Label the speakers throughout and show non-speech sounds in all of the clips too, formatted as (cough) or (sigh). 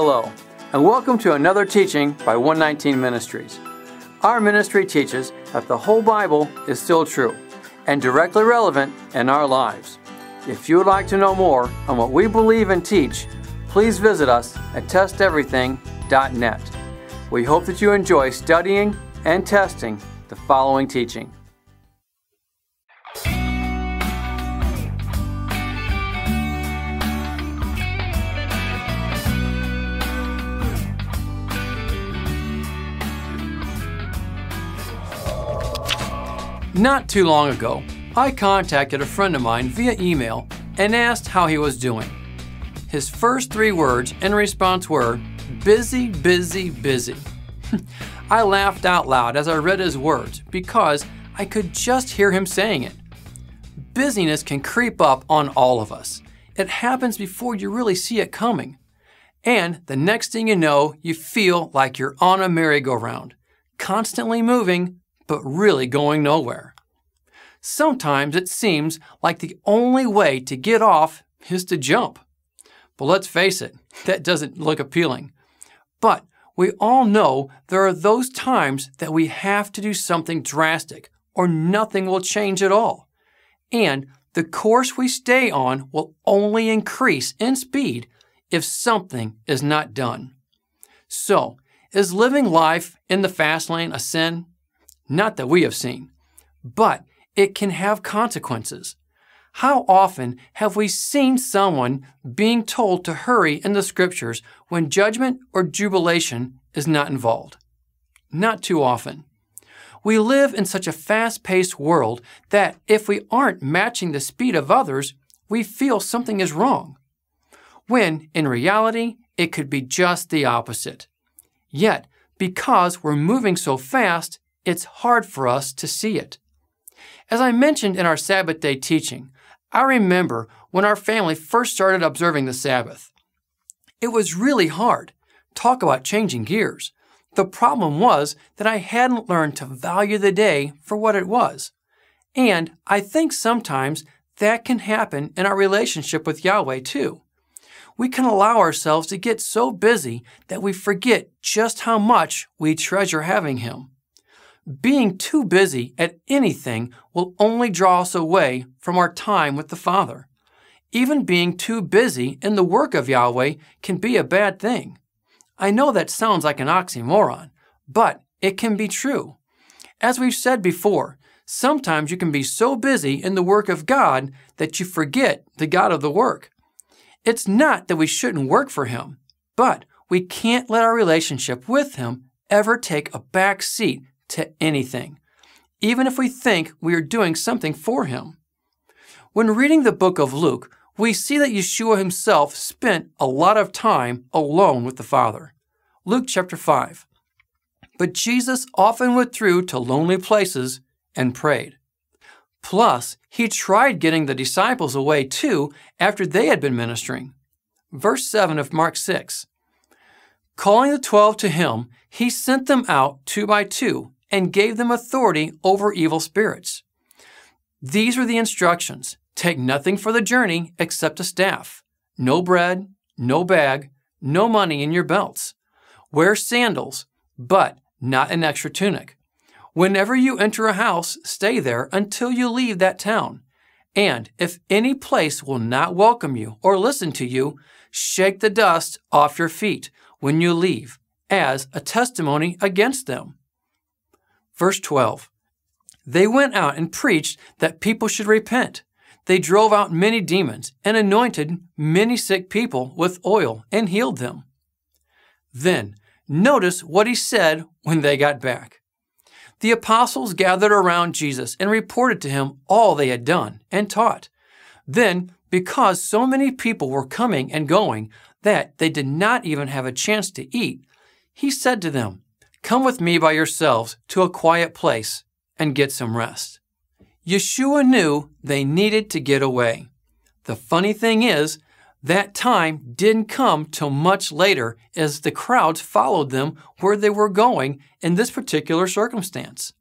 Speaker 1: Hello, and welcome to another teaching by 119 Ministries. Our ministry teaches that the whole Bible is still true and directly relevant in our lives. If you would like to know more on what we believe and teach, please visit us at testeverything.net. We hope that you enjoy studying and testing the following teaching. Not too long ago, I contacted a friend of mine via email and asked how he was doing. His first three words in response were, busy, busy, busy. (laughs) I laughed out loud as I read his words because I could just hear him saying it. Busyness can creep up on all of us. It happens before you really see it coming. And the next thing you know, you feel like you're on a merry-go-round, constantly moving, but really going nowhere. Sometimes it seems like the only way to get off is to jump. But let's face it, (laughs) that doesn't look appealing. But we all know there are those times that we have to do something drastic or nothing will change at all. And the course we stay on will only increase in speed if something is not done. So, is living life in the fast lane a sin? Not that we have seen, but it can have consequences. How often have we seen someone being told to hurry in the scriptures when judgment or jubilation is not involved? Not too often. We live in such a fast paced world that if we aren't matching the speed of others, we feel something is wrong. When, in reality, it could be just the opposite. Yet, because we're moving so fast, it's hard for us to see it. As I mentioned in our Sabbath day teaching, I remember when our family first started observing the Sabbath. It was really hard. Talk about changing gears. The problem was that I hadn't learned to value the day for what it was. And I think sometimes that can happen in our relationship with Yahweh too. We can allow ourselves to get so busy that we forget just how much we treasure having Him. Being too busy at anything will only draw us away from our time with the Father. Even being too busy in the work of Yahweh can be a bad thing. I know that sounds like an oxymoron, but it can be true. As we've said before, sometimes you can be so busy in the work of God that you forget the God of the work. It's not that we shouldn't work for Him, but we can't let our relationship with Him ever take a back seat to anything, even if we think we are doing something for Him. When reading the book of Luke, we see that Yeshua himself spent a lot of time alone with the Father. Luke chapter 5. But Jesus often withdrew to lonely places and prayed. Plus, he tried getting the disciples away too after they had been ministering. Verse 7 of Mark 6. Calling the twelve to him, he sent them out two by two and gave them authority over evil spirits. These were the instructions take nothing for the journey except a staff, no bread, no bag, no money in your belts. Wear sandals, but not an extra tunic. Whenever you enter a house, stay there until you leave that town. And if any place will not welcome you or listen to you, shake the dust off your feet when you leave as a testimony against them. Verse 12 They went out and preached that people should repent. They drove out many demons and anointed many sick people with oil and healed them. Then, notice what he said when they got back. The apostles gathered around Jesus and reported to him all they had done and taught. Then, because so many people were coming and going that they did not even have a chance to eat, he said to them, Come with me by yourselves to a quiet place and get some rest. Yeshua knew they needed to get away. The funny thing is, that time didn't come till much later as the crowds followed them where they were going in this particular circumstance.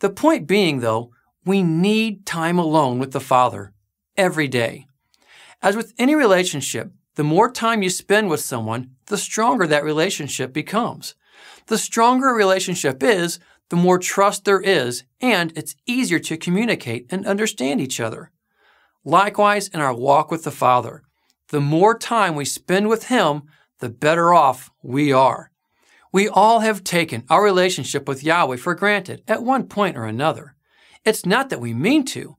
Speaker 1: The point being, though, we need time alone with the Father every day. As with any relationship, The more time you spend with someone, the stronger that relationship becomes. The stronger a relationship is, the more trust there is, and it's easier to communicate and understand each other. Likewise, in our walk with the Father, the more time we spend with Him, the better off we are. We all have taken our relationship with Yahweh for granted at one point or another. It's not that we mean to.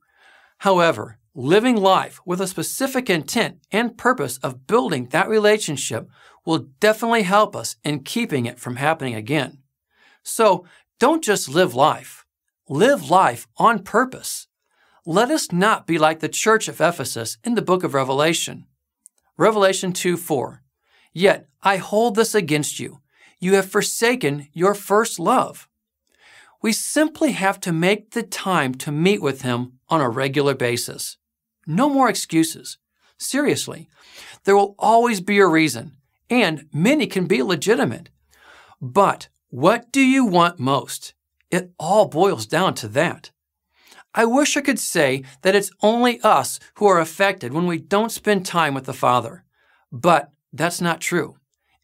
Speaker 1: However, living life with a specific intent and purpose of building that relationship will definitely help us in keeping it from happening again. So don't just live life, live life on purpose. Let us not be like the church of Ephesus in the book of Revelation. Revelation 2 4. Yet I hold this against you. You have forsaken your first love. We simply have to make the time to meet with Him on a regular basis. No more excuses. Seriously, there will always be a reason, and many can be legitimate. But what do you want most? It all boils down to that. I wish I could say that it's only us who are affected when we don't spend time with the Father. But that's not true.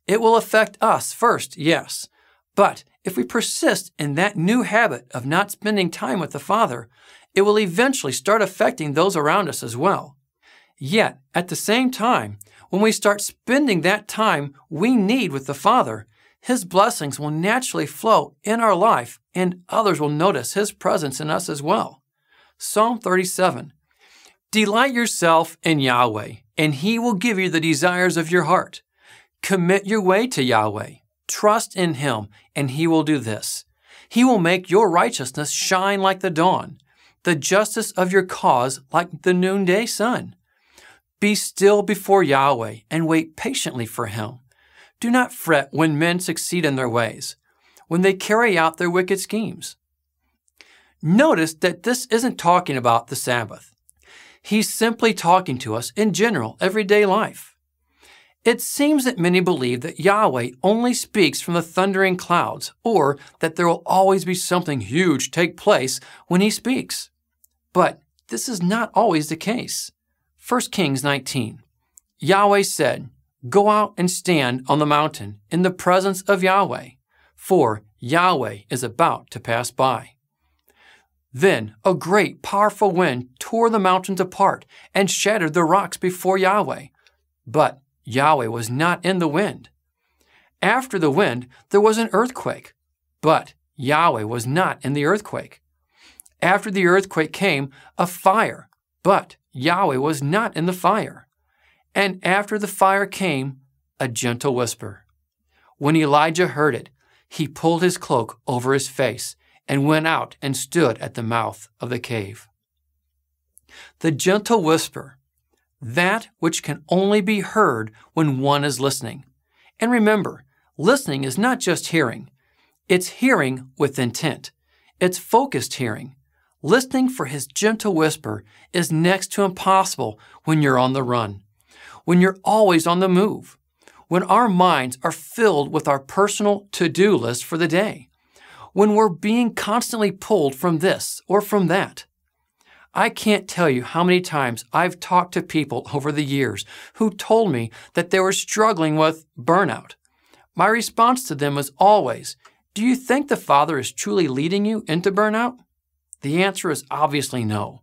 Speaker 1: It will affect us first, yes. But if we persist in that new habit of not spending time with the Father, it will eventually start affecting those around us as well. Yet, at the same time, when we start spending that time we need with the Father, His blessings will naturally flow in our life and others will notice His presence in us as well. Psalm 37 Delight yourself in Yahweh, and He will give you the desires of your heart. Commit your way to Yahweh. Trust in Him, and He will do this. He will make your righteousness shine like the dawn the justice of your cause like the noonday sun. Be still before Yahweh and wait patiently for him. Do not fret when men succeed in their ways, when they carry out their wicked schemes. Notice that this isn't talking about the Sabbath. He's simply talking to us in general, everyday life. It seems that many believe that Yahweh only speaks from the thundering clouds, or that there will always be something huge take place when he speaks. But this is not always the case. 1 Kings 19. Yahweh said, Go out and stand on the mountain in the presence of Yahweh, for Yahweh is about to pass by. Then a great, powerful wind tore the mountains apart and shattered the rocks before Yahweh. But Yahweh was not in the wind. After the wind, there was an earthquake, but Yahweh was not in the earthquake. After the earthquake came a fire, but Yahweh was not in the fire. And after the fire came a gentle whisper. When Elijah heard it, he pulled his cloak over his face and went out and stood at the mouth of the cave. The gentle whisper, that which can only be heard when one is listening. And remember, listening is not just hearing, it's hearing with intent, it's focused hearing. Listening for his gentle whisper is next to impossible when you're on the run, when you're always on the move, when our minds are filled with our personal to do list for the day, when we're being constantly pulled from this or from that. I can't tell you how many times I've talked to people over the years who told me that they were struggling with burnout. My response to them was always, Do you think the Father is truly leading you into burnout? The answer is obviously no.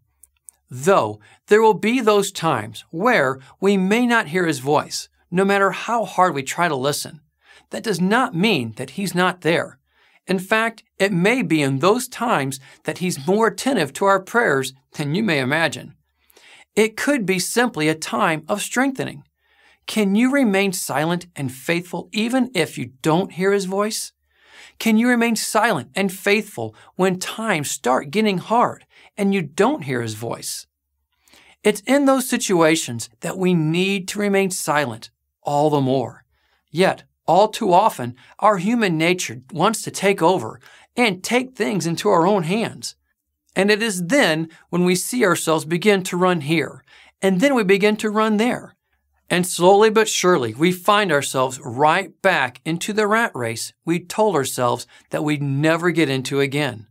Speaker 1: Though there will be those times where we may not hear his voice, no matter how hard we try to listen. That does not mean that he's not there. In fact, it may be in those times that he's more attentive to our prayers than you may imagine. It could be simply a time of strengthening. Can you remain silent and faithful even if you don't hear his voice? Can you remain silent and faithful when times start getting hard and you don't hear his voice? It's in those situations that we need to remain silent all the more. Yet, all too often, our human nature wants to take over and take things into our own hands. And it is then when we see ourselves begin to run here, and then we begin to run there, and slowly but surely, we find ourselves right back into the rat race we told ourselves that we'd never get into again.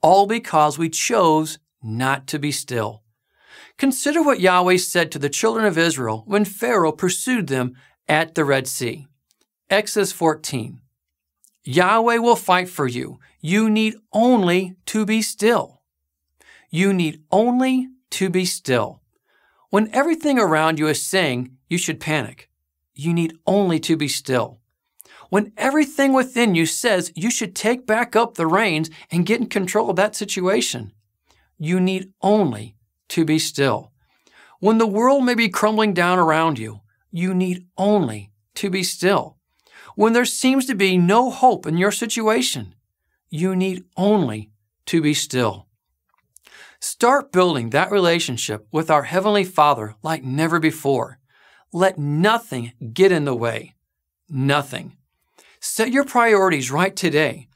Speaker 1: All because we chose not to be still. Consider what Yahweh said to the children of Israel when Pharaoh pursued them at the Red Sea. Exodus 14. Yahweh will fight for you. You need only to be still. You need only to be still. When everything around you is saying you should panic, you need only to be still. When everything within you says you should take back up the reins and get in control of that situation, you need only to be still. When the world may be crumbling down around you, you need only to be still. When there seems to be no hope in your situation, you need only to be still. Start building that relationship with our Heavenly Father like never before. Let nothing get in the way. Nothing. Set your priorities right today.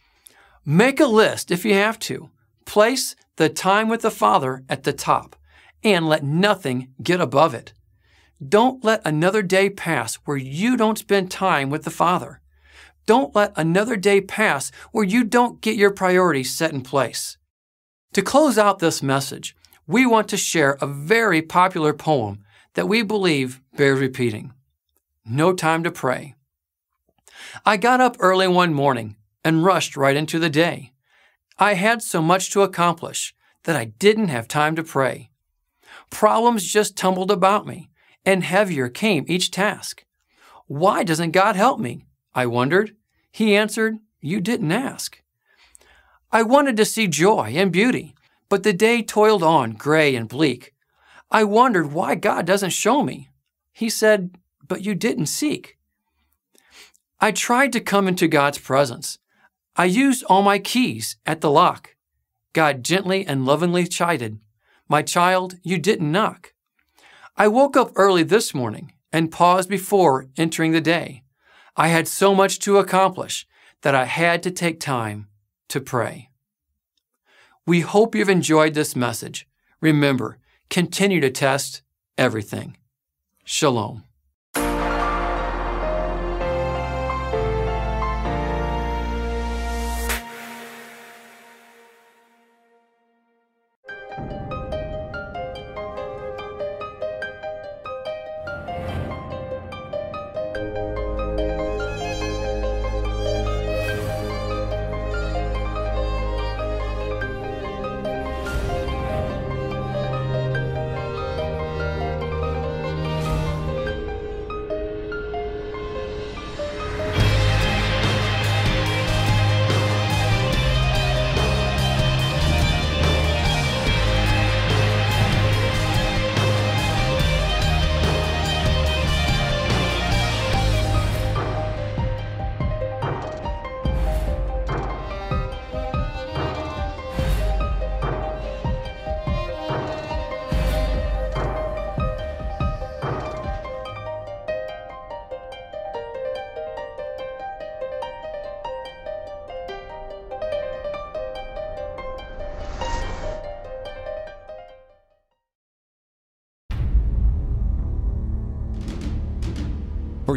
Speaker 1: Make a list if you have to. Place the time with the Father at the top and let nothing get above it. Don't let another day pass where you don't spend time with the Father. Don't let another day pass where you don't get your priorities set in place. To close out this message, we want to share a very popular poem that we believe bears repeating. No time to pray. I got up early one morning and rushed right into the day. I had so much to accomplish that I didn't have time to pray. Problems just tumbled about me, and heavier came each task. Why doesn't God help me? I wondered. He answered, You didn't ask. I wanted to see joy and beauty, but the day toiled on gray and bleak. I wondered why God doesn't show me. He said, But you didn't seek. I tried to come into God's presence. I used all my keys at the lock. God gently and lovingly chided, My child, you didn't knock. I woke up early this morning and paused before entering the day. I had so much to accomplish that I had to take time to pray. We hope you've enjoyed this message. Remember, continue to test everything. Shalom.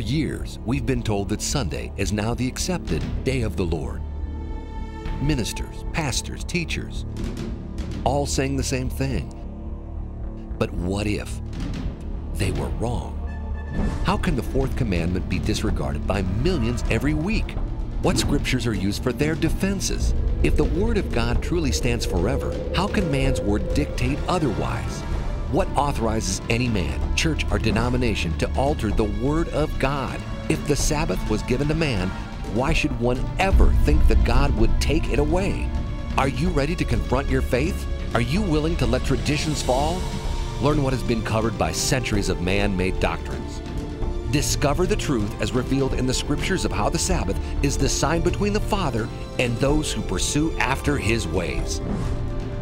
Speaker 2: Years, we've been told that Sunday is now the accepted day of the Lord. Ministers, pastors, teachers, all saying the same thing. But what if they were wrong? How can the fourth commandment be disregarded by millions every week? What scriptures are used for their defenses? If the Word of God truly stands forever, how can man's word dictate otherwise? What authorizes any man, church, or denomination to alter the Word of God? If the Sabbath was given to man, why should one ever think that God would take it away? Are you ready to confront your faith? Are you willing to let traditions fall? Learn what has been covered by centuries of man made doctrines. Discover the truth as revealed in the scriptures of how the Sabbath is the sign between the Father and those who pursue after His ways.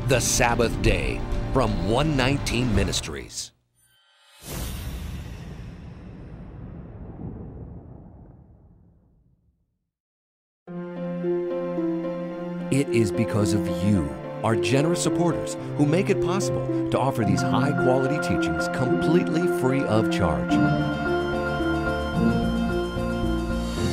Speaker 2: The Sabbath Day from 119 Ministries. It is because of you, our generous supporters, who make it possible to offer these high quality teachings completely free of charge.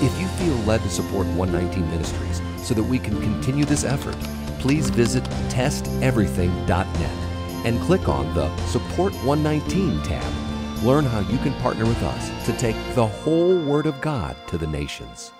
Speaker 2: If you feel led to support 119 Ministries so that we can continue this effort, please visit testeverything.net and click on the Support 119 tab. Learn how you can partner with us to take the whole Word of God to the nations.